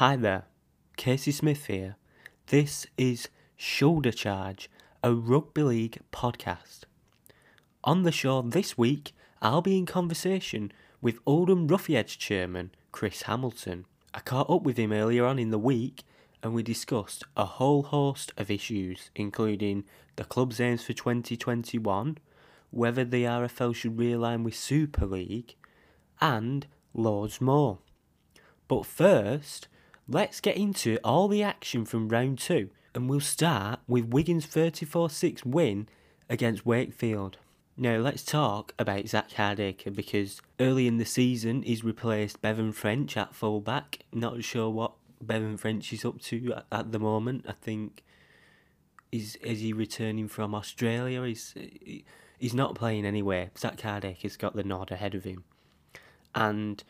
Hi there, Casey Smith here. This is Shoulder Charge, a rugby league podcast. On the show this week, I'll be in conversation with Oldham Roughyeds chairman Chris Hamilton. I caught up with him earlier on in the week and we discussed a whole host of issues, including the club's aims for 2021, whether the RFL should realign with Super League, and loads more. But first, let's get into all the action from round two, and we'll start with Wigan's 34 6 win against Wakefield. Now, let's talk about Zach Hardaker because early in the season he's replaced Bevan French at fullback. Not sure what Bevan French is up to at, at the moment. I think is is he returning from Australia? He's he's not playing anywhere. Zach Hardaker's got the nod ahead of him, and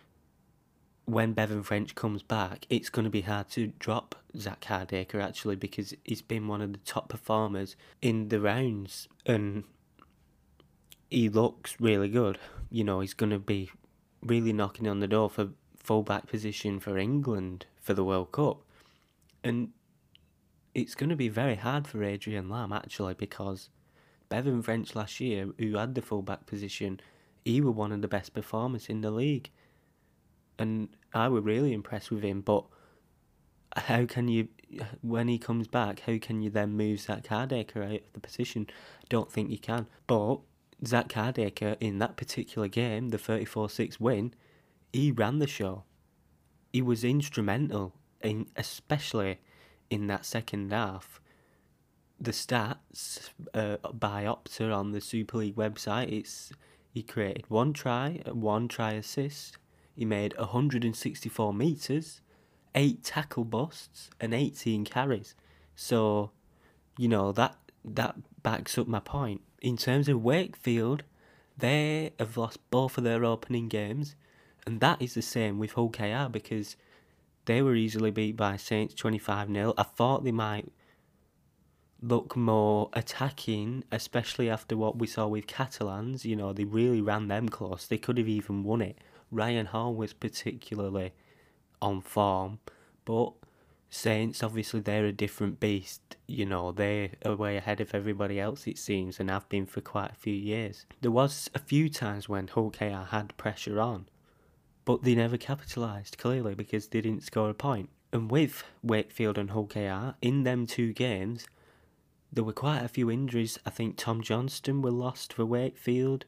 when Bevan French comes back, it's going to be hard to drop Zach Hardaker actually because he's been one of the top performers in the rounds and he looks really good. You know, he's going to be really knocking on the door for fullback position for England for the World Cup. And it's going to be very hard for Adrian Lam actually because Bevan French last year, who had the fullback position, he was one of the best performers in the league and I was really impressed with him. But how can you, when he comes back, how can you then move Zach Hardaker out of the position? Don't think you can. But Zach Hardaker in that particular game, the 34-6 win, he ran the show. He was instrumental in, especially in that second half. The stats uh, by Opta on the Super League website, it's he created one try, one try assist, he made 164 metres, 8 tackle busts, and 18 carries. So, you know, that that backs up my point. In terms of Wakefield, they have lost both of their opening games, and that is the same with Hull KR because they were easily beat by Saints 25 0. I thought they might look more attacking, especially after what we saw with Catalans. You know, they really ran them close. They could have even won it. Ryan Hall was particularly on form, but Saints obviously they're a different beast. You know they're a way ahead of everybody else it seems, and have been for quite a few years. There was a few times when Hull KR had pressure on, but they never capitalised clearly because they didn't score a point. And with Wakefield and Hull KR in them two games, there were quite a few injuries. I think Tom Johnstone were lost for Wakefield.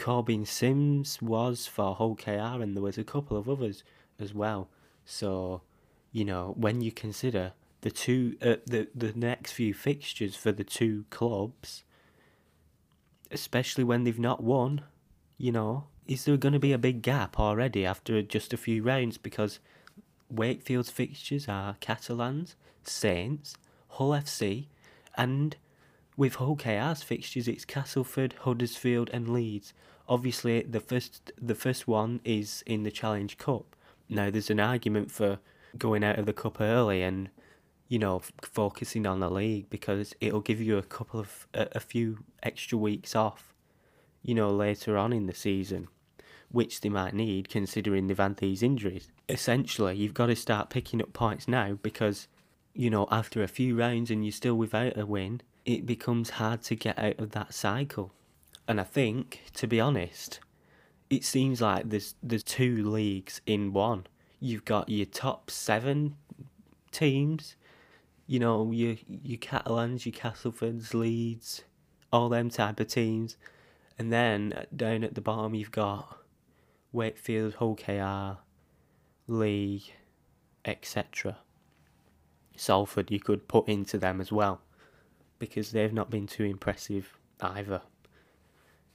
Korbin Sims was for Hull KR, and there was a couple of others as well. So, you know, when you consider the two, uh, the the next few fixtures for the two clubs, especially when they've not won, you know, is there going to be a big gap already after just a few rounds? Because Wakefield's fixtures are Catalans, Saints, Hull FC, and with Hull KR's fixtures, it's Castleford, Huddersfield, and Leeds. Obviously, the first the first one is in the Challenge Cup. Now, there's an argument for going out of the cup early and you know f- focusing on the league because it'll give you a couple of a, a few extra weeks off. You know, later on in the season, which they might need considering they've had these injuries. Essentially, you've got to start picking up points now because you know after a few rounds and you're still without a win it becomes hard to get out of that cycle. And I think, to be honest, it seems like there's there's two leagues in one. You've got your top seven teams, you know, your your Catalans, your Castlefords, Leeds, all them type of teams, and then down at the bottom you've got Wakefield, Hull KR, Leigh, etc. Salford you could put into them as well because they've not been too impressive either.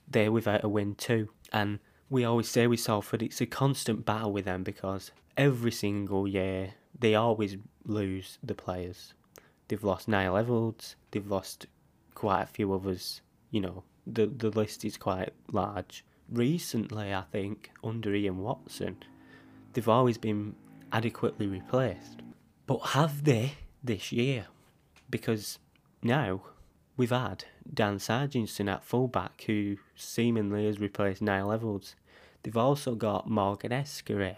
They're without a win too, and we always say with Salford it's a constant battle with them because every single year they always lose the players. They've lost Niall Evalds, they've lost quite a few others. You know, the the list is quite large. Recently, I think under Ian Watson, they've always been adequately replaced. But have they this year? Because now we've had Dan Sarginson at fullback, who seemingly has replaced Niall Evalds. They've also got Morgan Escaré,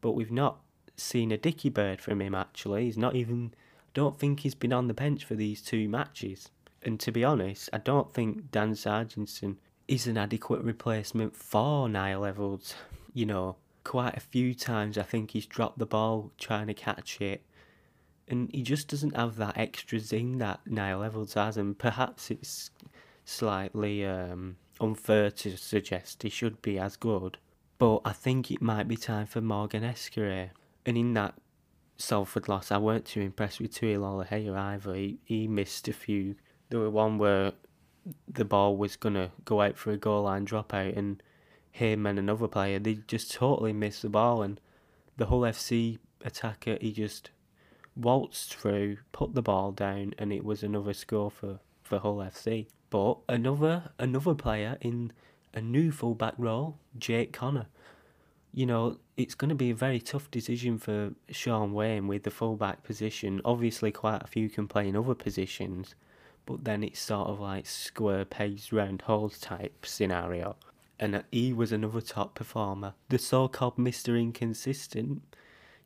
but we've not seen a dicky bird from him actually. He's not even don't think he's been on the bench for these two matches. And to be honest, I don't think Dan Sarginson is an adequate replacement for Niall Evalds. You know, quite a few times I think he's dropped the ball trying to catch it. And he just doesn't have that extra zing that Niall Evalds has, and perhaps it's slightly um, unfair to suggest he should be as good. But I think it might be time for Morgan Escaré. And in that Salford loss, I weren't too impressed with Tui Lolohea either. He, he missed a few. There were one where the ball was going to go out for a goal line dropout, and him and another player, they just totally missed the ball. And the Hull FC attacker, he just waltzed through, put the ball down, and it was another score for, for Hull FC. But another another player in a new fullback role, Jake Connor. You know, it's going to be a very tough decision for Shaun Wane with the fullback position. Obviously, quite a few can play in other positions, but then it's sort of like square pegs round holes type scenario. And he was another top performer. The so called Mr. Inconsistent,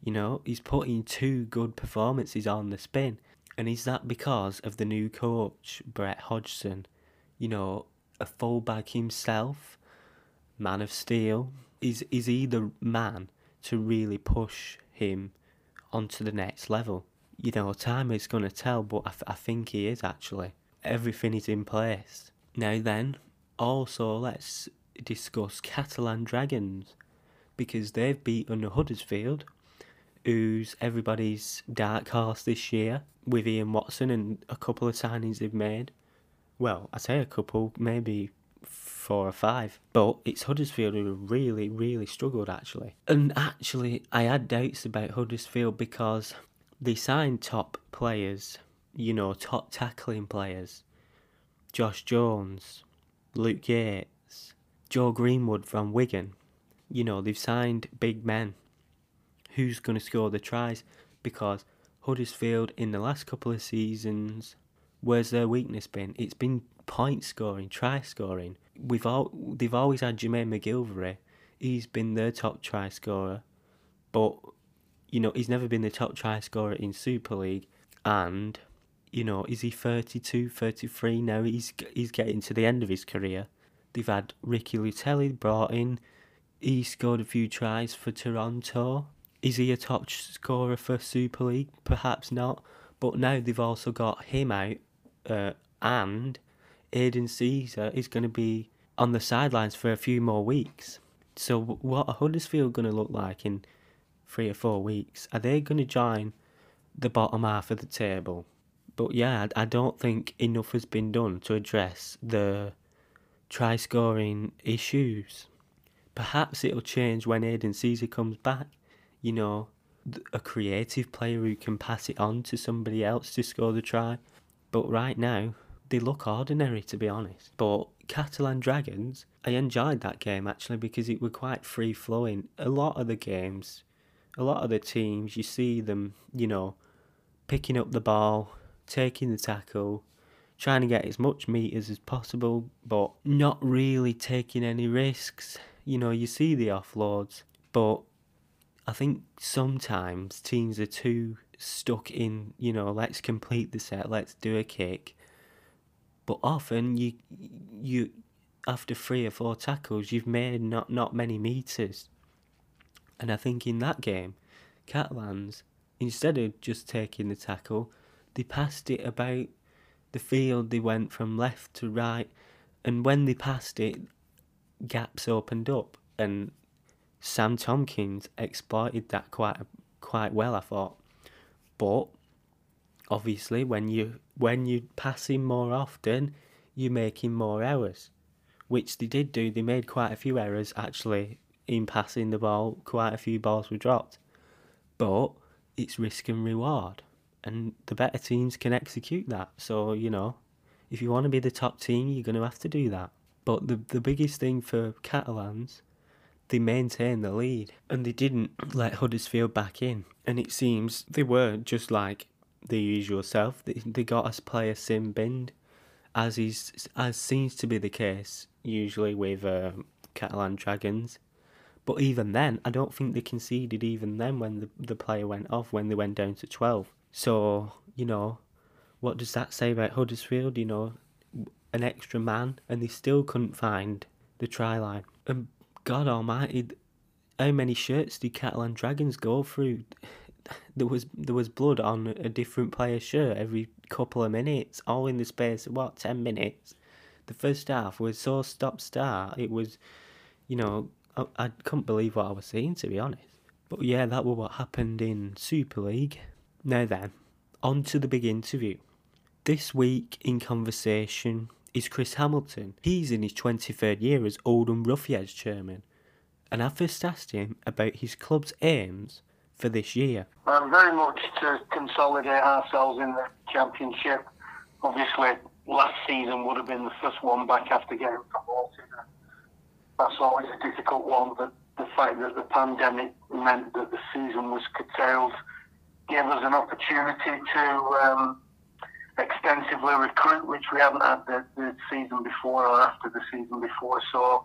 you know, he's putting two good performances on the spin. And is that because of the new coach, Brett Hodgson? You know, a fullback himself, man of steel, is is he the man to really push him onto the next level? You know, time is going to tell, but I, I think he is actually. Everything is in place. Now then, also let's discuss Catalan Dragons because they've beaten Huddersfield, who's everybody's dark horse this year with Ian Watson and a couple of signings they've made. Well, I say a couple, maybe four or five. But it's Huddersfield who really, really struggled actually. And actually, I had doubts about Huddersfield because they signed top players, you know, top tackling players. Josh Jones, Luke Yates, Joe Greenwood from Wigan. You know, they've signed big men. Who's going to score the tries? Because Huddersfield in the last couple of seasons Where's their weakness been? It's been point scoring, try scoring. We've all they've always had Jermaine McGillvary. He's been their top try scorer, but you know he's never been the top try scorer in Super League. And you know, is he 32, 33 now? He's he's getting to the end of his career. They've had Ricky Leutele brought in. He scored a few tries for Toronto. Is he a top scorer for Super League? Perhaps not. But now they've also got him out uh, and Aidan Sezer is going to be on the sidelines for a few more weeks. So, what are Huddersfield going to look like in three or four weeks? Are they going to join the bottom half of the table? But yeah, I don't think enough has been done to address the try scoring issues. Perhaps it'll change when Aidan Sezer comes back. You know, a creative player who can pass it on to somebody else to score the try. But right now, they look ordinary to be honest. But Catalan Dragons, I enjoyed that game actually because it was quite free flowing. A lot of the games, a lot of the teams, you see them, you know, picking up the ball, taking the tackle, trying to get as much meters as possible, but not really taking any risks. You know, you see the offloads, but I think sometimes teams are too stuck in, you know, let's complete the set, let's do a kick. But often you you after three or four tackles you've made not not many meters. And I think in that game, Catalans, instead of just taking the tackle, they passed it about the field, they went from left to right, and when they passed it, gaps opened up and Sam Tomkins exploited that quite quite well, I thought. But obviously, when you when you pass him more often, you're making more errors, which they did do. They made quite a few errors actually in passing the ball. Quite a few balls were dropped, but it's risk and reward, and the better teams can execute that. So you know, if you want to be the top team, you're going to have to do that. But the the biggest thing for Catalans they maintained the lead and they didn't let Huddersfield back in. And it seems they were just like the usual self. They, they got us player sin binned, as is as seems to be the case usually with uh, Catalan Dragons. But even then, I don't think they conceded even then when the, the player went off, when they went down to 12. So, you know, what does that say about Huddersfield? You know, an extra man, and they still couldn't find the try line. And God Almighty, how many shirts did Catalan Dragons go through? There was there was blood on a different player's shirt every couple of minutes, all in the space of what ten minutes. The first half was so stop start. It was, you know, I, I couldn't believe what I was seeing to be honest. But yeah, that was what happened in Super League. Now then, on to the big interview. This week in conversation is Chris Hamilton. He's in his 23rd year as Oldham Roughyeds chairman, and I first asked him about his club's aims for this year. Um, very much to consolidate ourselves in the championship. Obviously, last season would have been the first one back after getting promoted. That's always a difficult one, but the fact that the pandemic meant that the season was curtailed gave us an opportunity to um, extensively recruit, which we haven't had the, the, season before or after the season before. So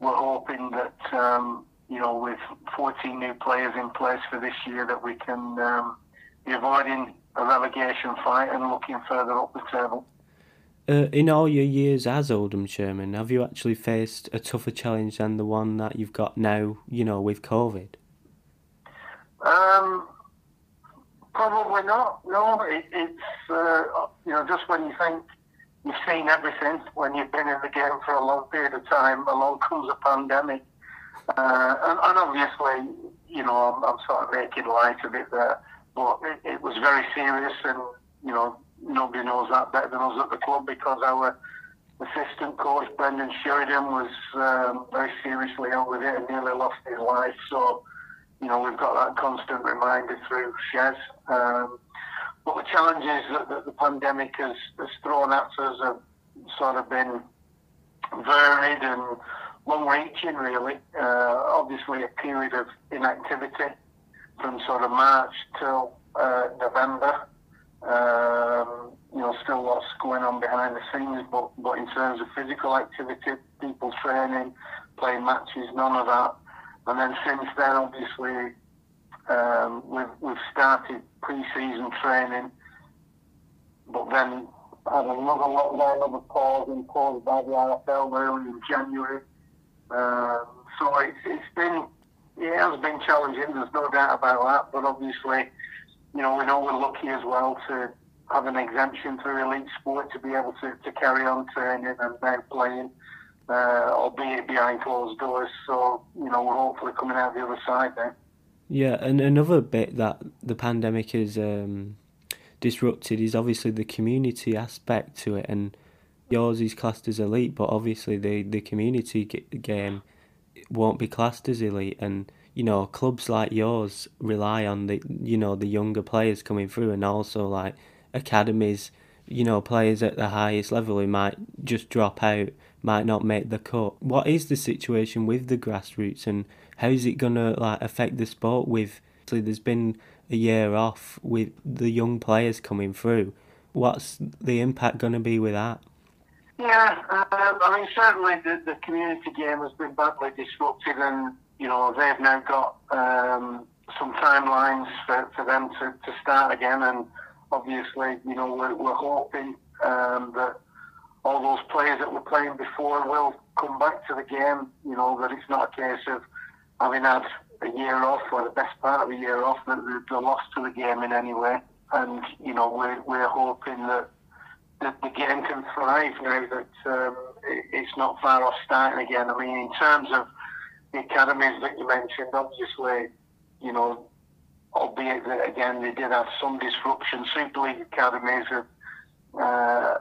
we're hoping that, um, you know, with 14 new players in place for this year, that we can um, be avoiding a relegation fight and looking further up the table. Uh, in all your years as Oldham chairman, have you actually faced a tougher challenge than the one that you've got now, you know, with COVID? Um, Probably not. No, it, it's uh, you know just when you think you've seen everything, when you've been in the game for a long period of time, along comes a pandemic, uh, and, and, obviously you know I'm, I'm, sort of making light of it there, but it, it, was very serious, and you know nobody knows that better than us at the club because our assistant coach Brendan Sheridan was um, very seriously ill with it and nearly lost his life. So you know, we've got that constant reminder through Shez. Um, but the challenges that, that the pandemic has, has, thrown at us have sort of been varied and long-reaching, really. Uh, obviously, a period of inactivity from sort of March till uh, November. Um, you know, still lots going on behind the scenes, but, but in terms of physical activity, people training, playing matches, none of that. And then since then, obviously, um, we've, we've started pre-season training, but then had another lockdown, another pause imposed by the RFL early in January. Um, so it's, it's been, it has been challenging, there's no doubt about that, but obviously, you know, we know we're lucky as well to have an exemption through elite sport to be able to, to carry on training and then playing uh, albeit behind closed doors. So, you know, we're hopefully coming out the other side there. Yeah, and another bit that the pandemic has um, disrupted is obviously the community aspect to it. And yours is classed as elite, but obviously the, the community game won't be classed as elite. And, you know, clubs like yours rely on the, you know, the younger players coming through and also like academies, you know, players at the highest level who might just drop out might not make the cut. What is the situation with the grassroots and how is it gonna like affect the sport? With so there's been a year off with the young players coming through. What's the impact gonna be with that? Yeah, uh, I mean certainly the, the community game has been badly disrupted, and you know they've now got um, some timelines for, for them to, to start again, and obviously you know we're, we're hoping um, that all those players that were playing before will come back to the game. You know that it's not a case of having had a year off or the best part of a year off that they're lost to the game in any way. And you know we're we're hoping that that the game can thrive now that um, it's not far off starting again. I mean, in terms of the academies that you mentioned, obviously, you know, albeit that again they did have some disruption. Super League academies have. Uh,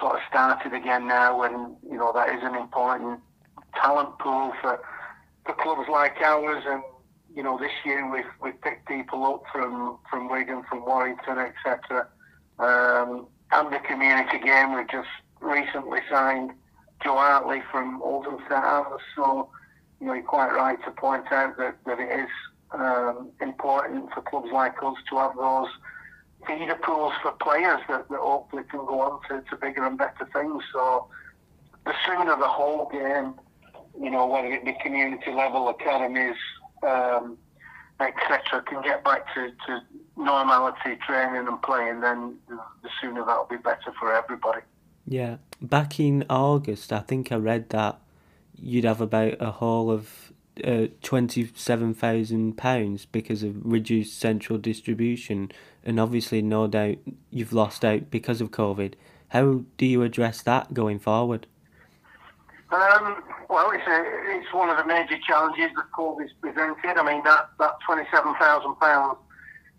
sort of started again now, and you know that is an important talent pool for for clubs like ours. And you know this year we've we've picked people up from from Wigan, from Warrington, etc. Um, and the community game we've just recently signed Joe Hartley from Oldham St. So you know you're quite right to point out that that it is um, important for clubs like us to have those feeder pools for players that, that hopefully can go on to, to bigger and better things. So the sooner the whole game you know, whether it be community level, academies, um, etc., can get back to, to normality, training and playing, then the sooner that'll be better for everybody. Yeah. Back in August, I think I read that you'd have about a haul of uh, £27,000 because of reduced central distribution, and obviously, no doubt, you've lost out because of COVID. How do you address that going forward? Um, well, it's, a, it's one of the major challenges that COVID's presented. I mean, that, that £27,000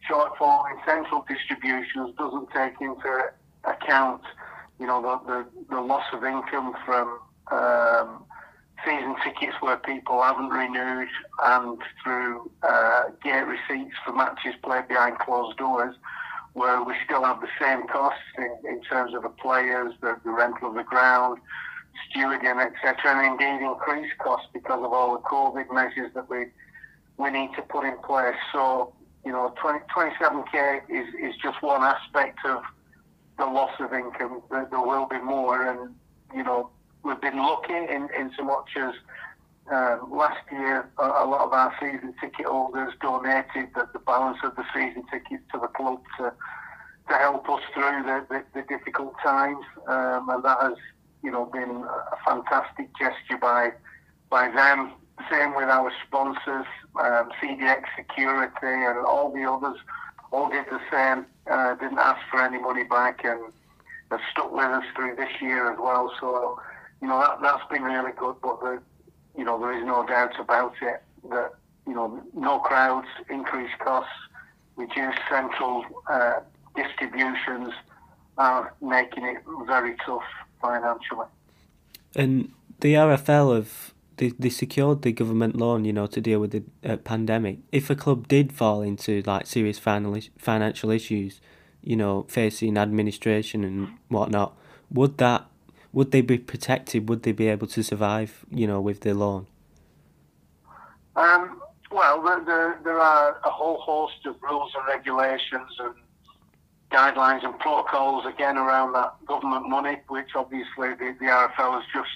shortfall in central distributions doesn't take into account, you know, the, the, the loss of income from um, season tickets where people haven't renewed and through uh, gate receipts for matches played behind closed doors where we still have the same costs in, in terms of the players, the, the rental of the ground, stewarding, etc., and indeed increased costs because of all the COVID measures that we we need to put in place. So, you know, 20, 27k is, is just one aspect of the loss of income. There, there will be more, and you know, we've been looking in, in so much as um, last year, a, a, lot of our season ticket holders donated the, the, balance of the season tickets to the club to, to help us through the, the, the difficult times, um, and that has, you know, been a fantastic gesture by by them. Same with our sponsors, um, CDX Security, and all the others. All did the same. Uh, didn't ask for any money back, and have stuck with us through this year as well. So, you know, that that's been really good. But the you know, there is no doubt about it that, you know, no crowds, increased costs, reduced central uh, distributions are making it very tough financially. And the RFL have they, they secured the government loan, you know, to deal with the uh, pandemic. If a club did fall into like serious financial issues, you know, facing administration and whatnot, would that would they be protected? Would they be able to survive, you know, with their loan? Um, well, there, there are a whole host of rules and regulations and guidelines and protocols again around that government money, which obviously the, the RFL has just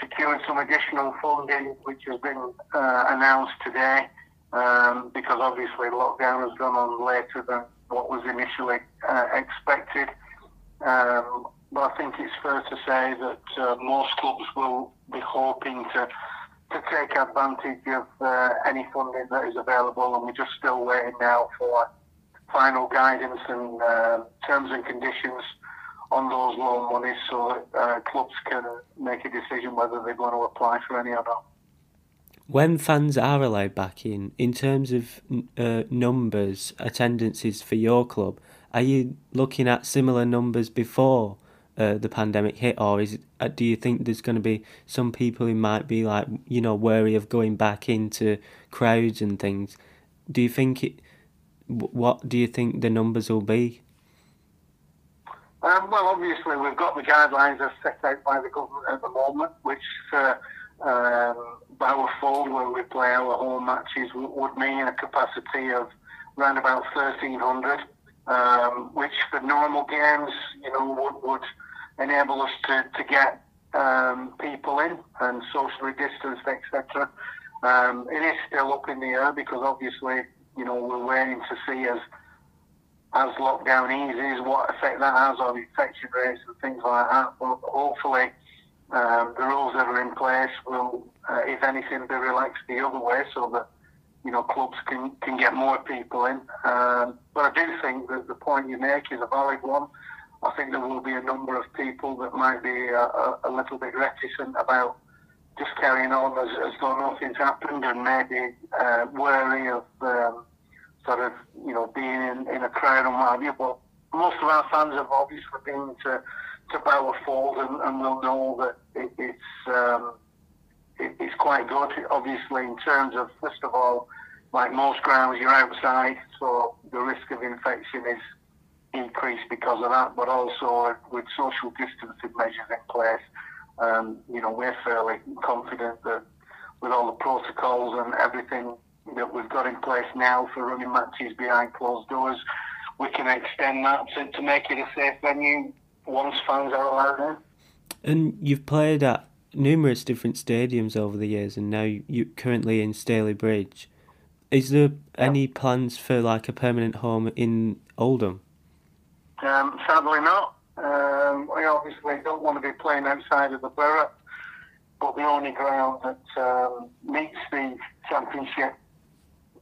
secured some additional funding, which has been uh, announced today, um, because obviously lockdown has gone on later than what was initially uh, expected. Um, but I think it's fair to say that uh, most clubs will be hoping to to take advantage of uh, any funding that is available, and we're just still waiting now for final guidance and uh, terms and conditions on those loan monies, so uh, clubs can make a decision whether they're going to apply for any or not. When fans are allowed back in, in terms of uh, numbers, attendances for your club, are you looking at similar numbers before? Uh, the pandemic hit, or is it, uh, do you think there's going to be some people who might be like you know wary of going back into crowds and things? Do you think it? What do you think the numbers will be? Um, well, obviously we've got the guidelines as set out by the government at the moment, which uh, um, Bower Fold, where we play our home matches, would mean a capacity of around about 1,300, um, which for normal games, you know, would, would enable us to, to get um, people in and socially distanced, etc. Um, it is still up in the air because obviously, you know, we're waiting to see as as lockdown eases what effect that has on infection rates and things like that. But hopefully, um, the rules that are in place will, uh, if anything, be relaxed the other way so that you know clubs can can get more people in. Um, but I do think that the point you make is a valid one. I think there will be a number of people that might be a, a, a little bit reticent about just carrying on as, as though nothing's happened and maybe uh, wary of um, sort of, you know, being in, in a crowd and what have you. But most of our fans have obviously been to, to Bower Fold and, and will know that it, it's, um, it, it's quite good, obviously, in terms of, first of all, like most grounds, you're outside, so the risk of infection is increased because of that, but also with social distancing measures in place, um, you know, we're fairly confident that with all the protocols and everything that we've got in place now for running matches behind closed doors, we can extend that to, to make it a safe venue once fans are allowed in. And you've played at numerous different stadiums over the years, and now you're currently in Stalybridge. Is there any plans for like a permanent home in Oldham? Um, sadly not. Um, we obviously don't want to be playing outside of the borough, but the only ground that um, meets the championship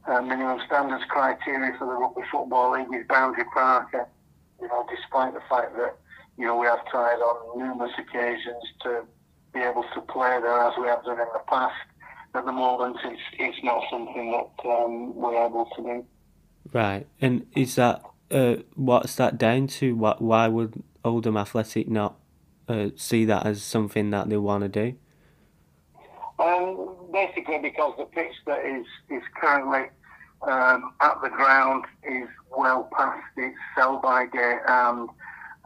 uh, minimum standards criteria for the Rugby Football League is Boundary Park. You know, despite the fact that you know we have tried on numerous occasions to be able to play there as we have done in the past, at the moment it's it's not something that um, we're able to do. Right, and is that uh, what's that down to? What why would Oldham Athletic not uh, see that as something that they want to do? Um, basically, because the pitch that is is currently um, at the ground is well past its sell-by date, and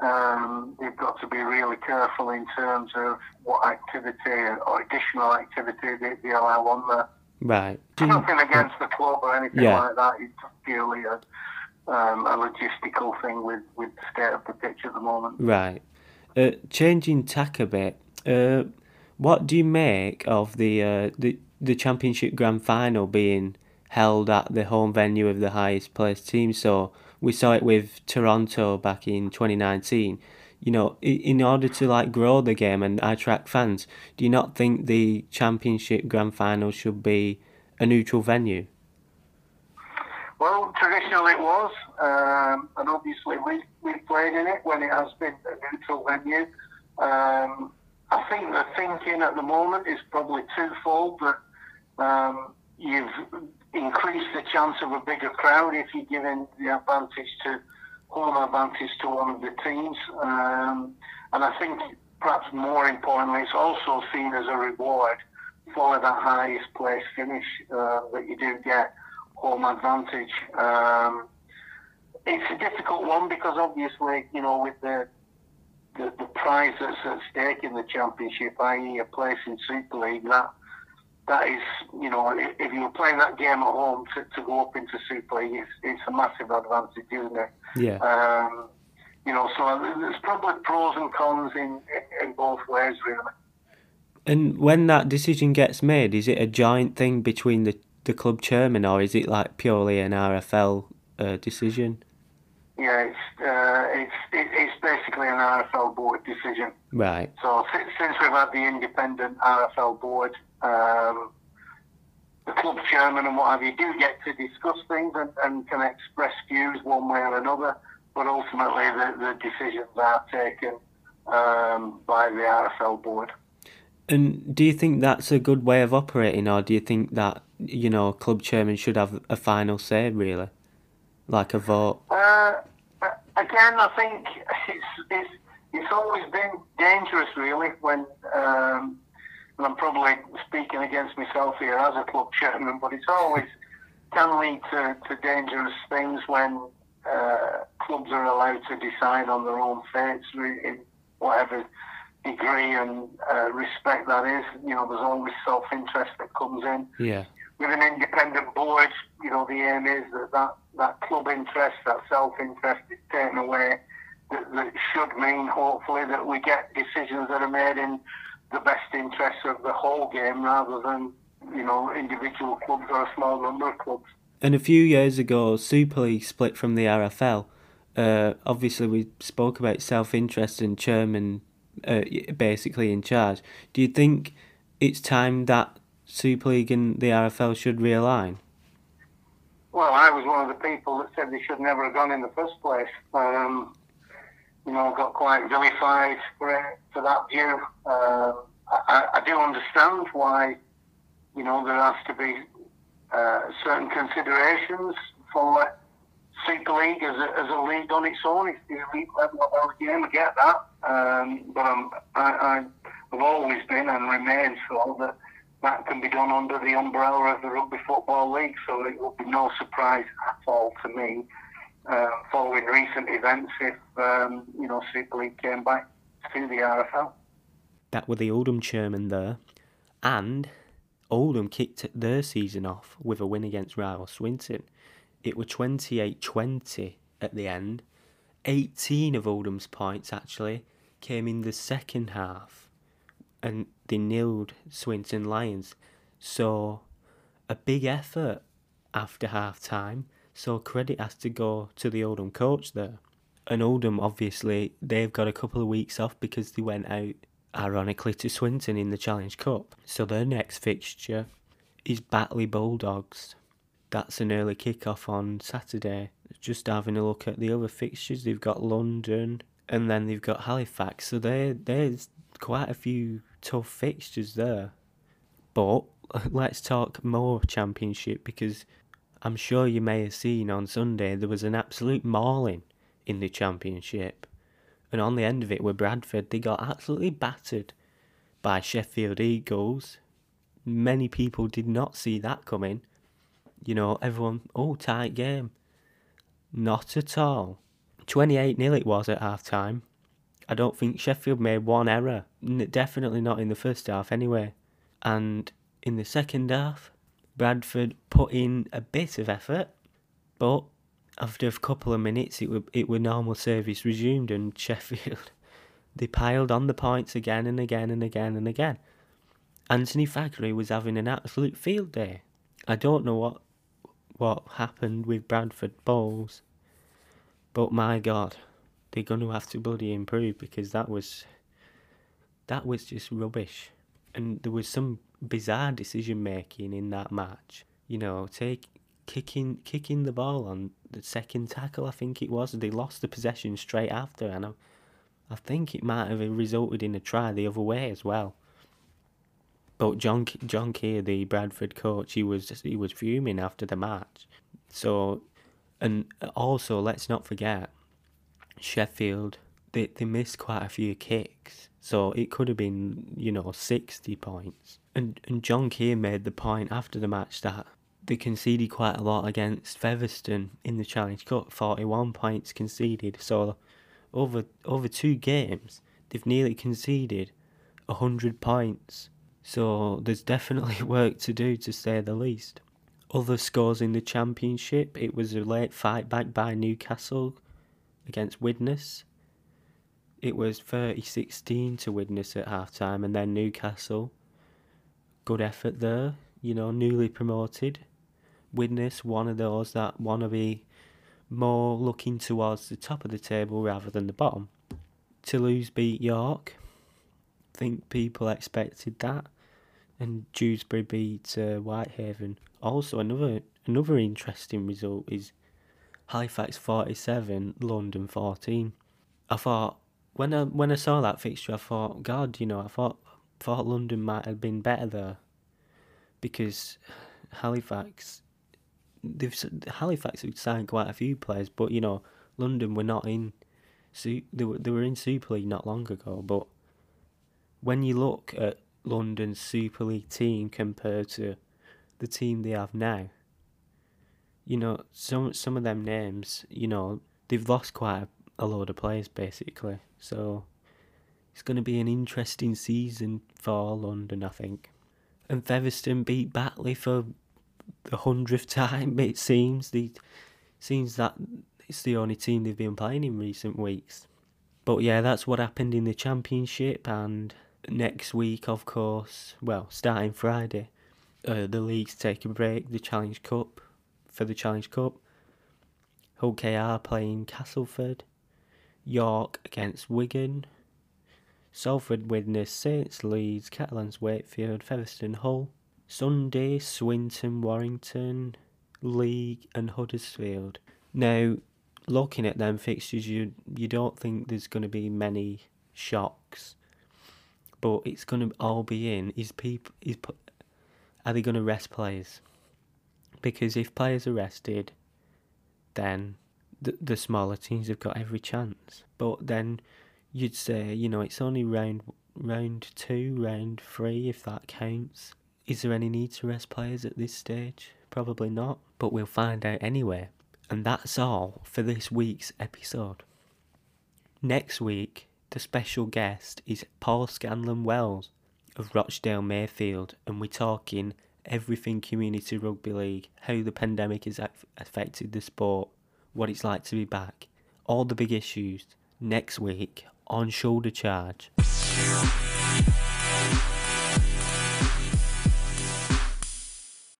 um, they've got to be really careful in terms of what activity or additional activity they, they allow on there. Right. Nothing against the club or anything Yeah. like that. It's purely a, um, a logistical thing with, with the state of the pitch at the moment. Right. Uh, changing tack a bit. Uh, what do you make of the uh, the the championship grand final being held at the home venue of the highest placed team? So we saw it with Toronto back in 2019. You know, in order to like grow the game and attract fans, do you not think the championship grand final should be a neutral venue? Well, traditionally it was, um, and obviously we, we played in it when it has been a neutral venue. Um, I think the thinking at the moment is probably twofold that um, you've increased the chance of a bigger crowd if you're giving the advantage to home advantage to one of the teams. Um, and I think perhaps more importantly, it's also seen as a reward for that highest place finish uh, that you do get home advantage. Um, it's a difficult one because obviously, you know, with the the, the prize that's at stake in the championship, i.e., a place in Super League, that that is, you know, if, if you were playing that game at home to, to go up into Super League, it's, it's a massive advantage, isn't it? Yeah. Um, you know, so there's probably pros and cons in, in, both ways, really. And when that decision gets made, is it a joint thing between the, the club chairman or is it like purely an RFL uh, decision? Yeah, it's uh, it's it, it's basically an RFL board decision. Right. So since, since we've had the independent RFL board, um, the club chairman and what have you do get to discuss things and, and can express views one way or another, but ultimately the, the decisions are taken um, by the RFL board. And do you think that's a good way of operating, or do you think that you know club chairman should have a final say, really, like a vote? Uh, again, I think it's, it's it's always been dangerous, really, when um, and I'm probably speaking against myself here as a club chairman, but it's always can lead to, to dangerous things when uh, clubs are allowed to decide on their own fates in whatever degree and uh, respect that is. You know, there's always self-interest that comes in Yeah. With an independent board, you know, the aim is that that, that club interest, that self-interest is taken away. That, that should mean, hopefully, that we get decisions that are made in the best interests of the whole game rather than, you know, individual clubs or a small number of clubs. And a few years ago, Super League split from the RFL. Uh, obviously, we spoke about self-interest and chairman uh, basically in charge. Do you think it's time that Super League and the RFL should realign? Well, I was one of the people that said they should never have gone in the first place. Um, you know, got quite vilified for, for that view. Um, I, I do understand why, you know, there has to be uh, certain considerations for Super League as a, as a league on its own. It's the elite level of our game. I get that, um, but I'm, I, I, I've always been and remain so that that can be done under the umbrella of the Rugby Football League. So it would be no surprise at all to me, uh, following recent events, if um, you know Super League came back to the RFL. That were the Oldham chairman there, and Oldham kicked their season off with a win against rival Swinton. It were 28-20 at the end. 18 of Oldham's points actually came in the second half. And they nilled Swinton Lions. So a big effort after half time. So credit has to go to the Oldham coach there. And Oldham, obviously, they've got a couple of weeks off because they went out, ironically, to Swinton in the Challenge Cup. So their next fixture is Batley Bulldogs. That's an early kick-off on Saturday. Just having a look at the other fixtures, they've got London and then they've got Halifax. So there, there's quite a few tough fixtures there. But let's talk more championship because I'm sure you may have seen on Sunday there was an absolute mauling in the championship. And on the end of it were Bradford. They got absolutely battered by Sheffield Eagles. Many people did not see that coming. You know, everyone, oh, tight game. Not at all. 28 0 it was at half time. I don't think Sheffield made one error. Definitely not in the first half, anyway. And in the second half, Bradford put in a bit of effort, but after a couple of minutes, it were, it were normal service resumed, and Sheffield they piled on the points again and again and again and again. Anthony Fakhri was having an absolute field day. I don't know what what happened with Bradford Bulls, but my God, they're going to have to bloody improve because that was that was just rubbish, and there was some bizarre decision making in that match. You know, take kicking kicking the ball on the second tackle, I think it was. They lost the possession straight after, and I, I think it might have resulted in a try the other way as well. But John John Kear, the Bradford coach, he was he was fuming after the match. So, and also let's not forget, Sheffield they they missed quite a few kicks, so it could have been you know sixty points. And and John Kear made the point after the match that they conceded quite a lot against Featherstone in the Challenge Cup, 41 points conceded. So over over two games, they've nearly conceded 100 points. So there's definitely work to do to say the least. Other scores in the championship, it was a late fight back by Newcastle against Widnes. It was 30-16 to Widnes at half time and then Newcastle. Good effort there, you know, newly promoted Widnes one of those that want to be more looking towards the top of the table rather than the bottom. Toulouse beat York. Think people expected that. And Dewsbury beat uh, Whitehaven. Also, another another interesting result is Halifax 47, London 14. I thought when I when I saw that fixture, I thought, God, you know, I thought thought London might have been better there because Halifax they've Halifax have signed quite a few players, but you know London were not in. They were they were in Super League not long ago, but when you look at London's Super League team compared to the team they have now, you know some some of them names, you know they've lost quite a, a load of players basically. So it's going to be an interesting season for London, I think. And Featherstone beat Batley for the hundredth time. It seems the seems that it's the only team they've been playing in recent weeks. But yeah, that's what happened in the championship. And next week, of course, well, starting Friday, uh, the leagues take a break. The Challenge Cup for the Challenge Cup. Hull KR playing Castleford. York against Wigan. Salford Widnes, Saints Leeds, Catalans Wakefield, Featherstone Hull. Sunday, Swinton, Warrington, League, and Huddersfield. Now, looking at them fixtures, you you don't think there's going to be many shocks, but it's going to all be in. Is people is are they going to rest players? Because if players are rested, then the the smaller teams have got every chance. But then you'd say, you know, it's only round round two, round three, if that counts. Is there any need to rest players at this stage? Probably not, but we'll find out anyway. And that's all for this week's episode. Next week, the special guest is Paul Scanlon Wells of Rochdale Mayfield, and we're talking everything Community Rugby League, how the pandemic has affected the sport, what it's like to be back, all the big issues next week on Shoulder Charge.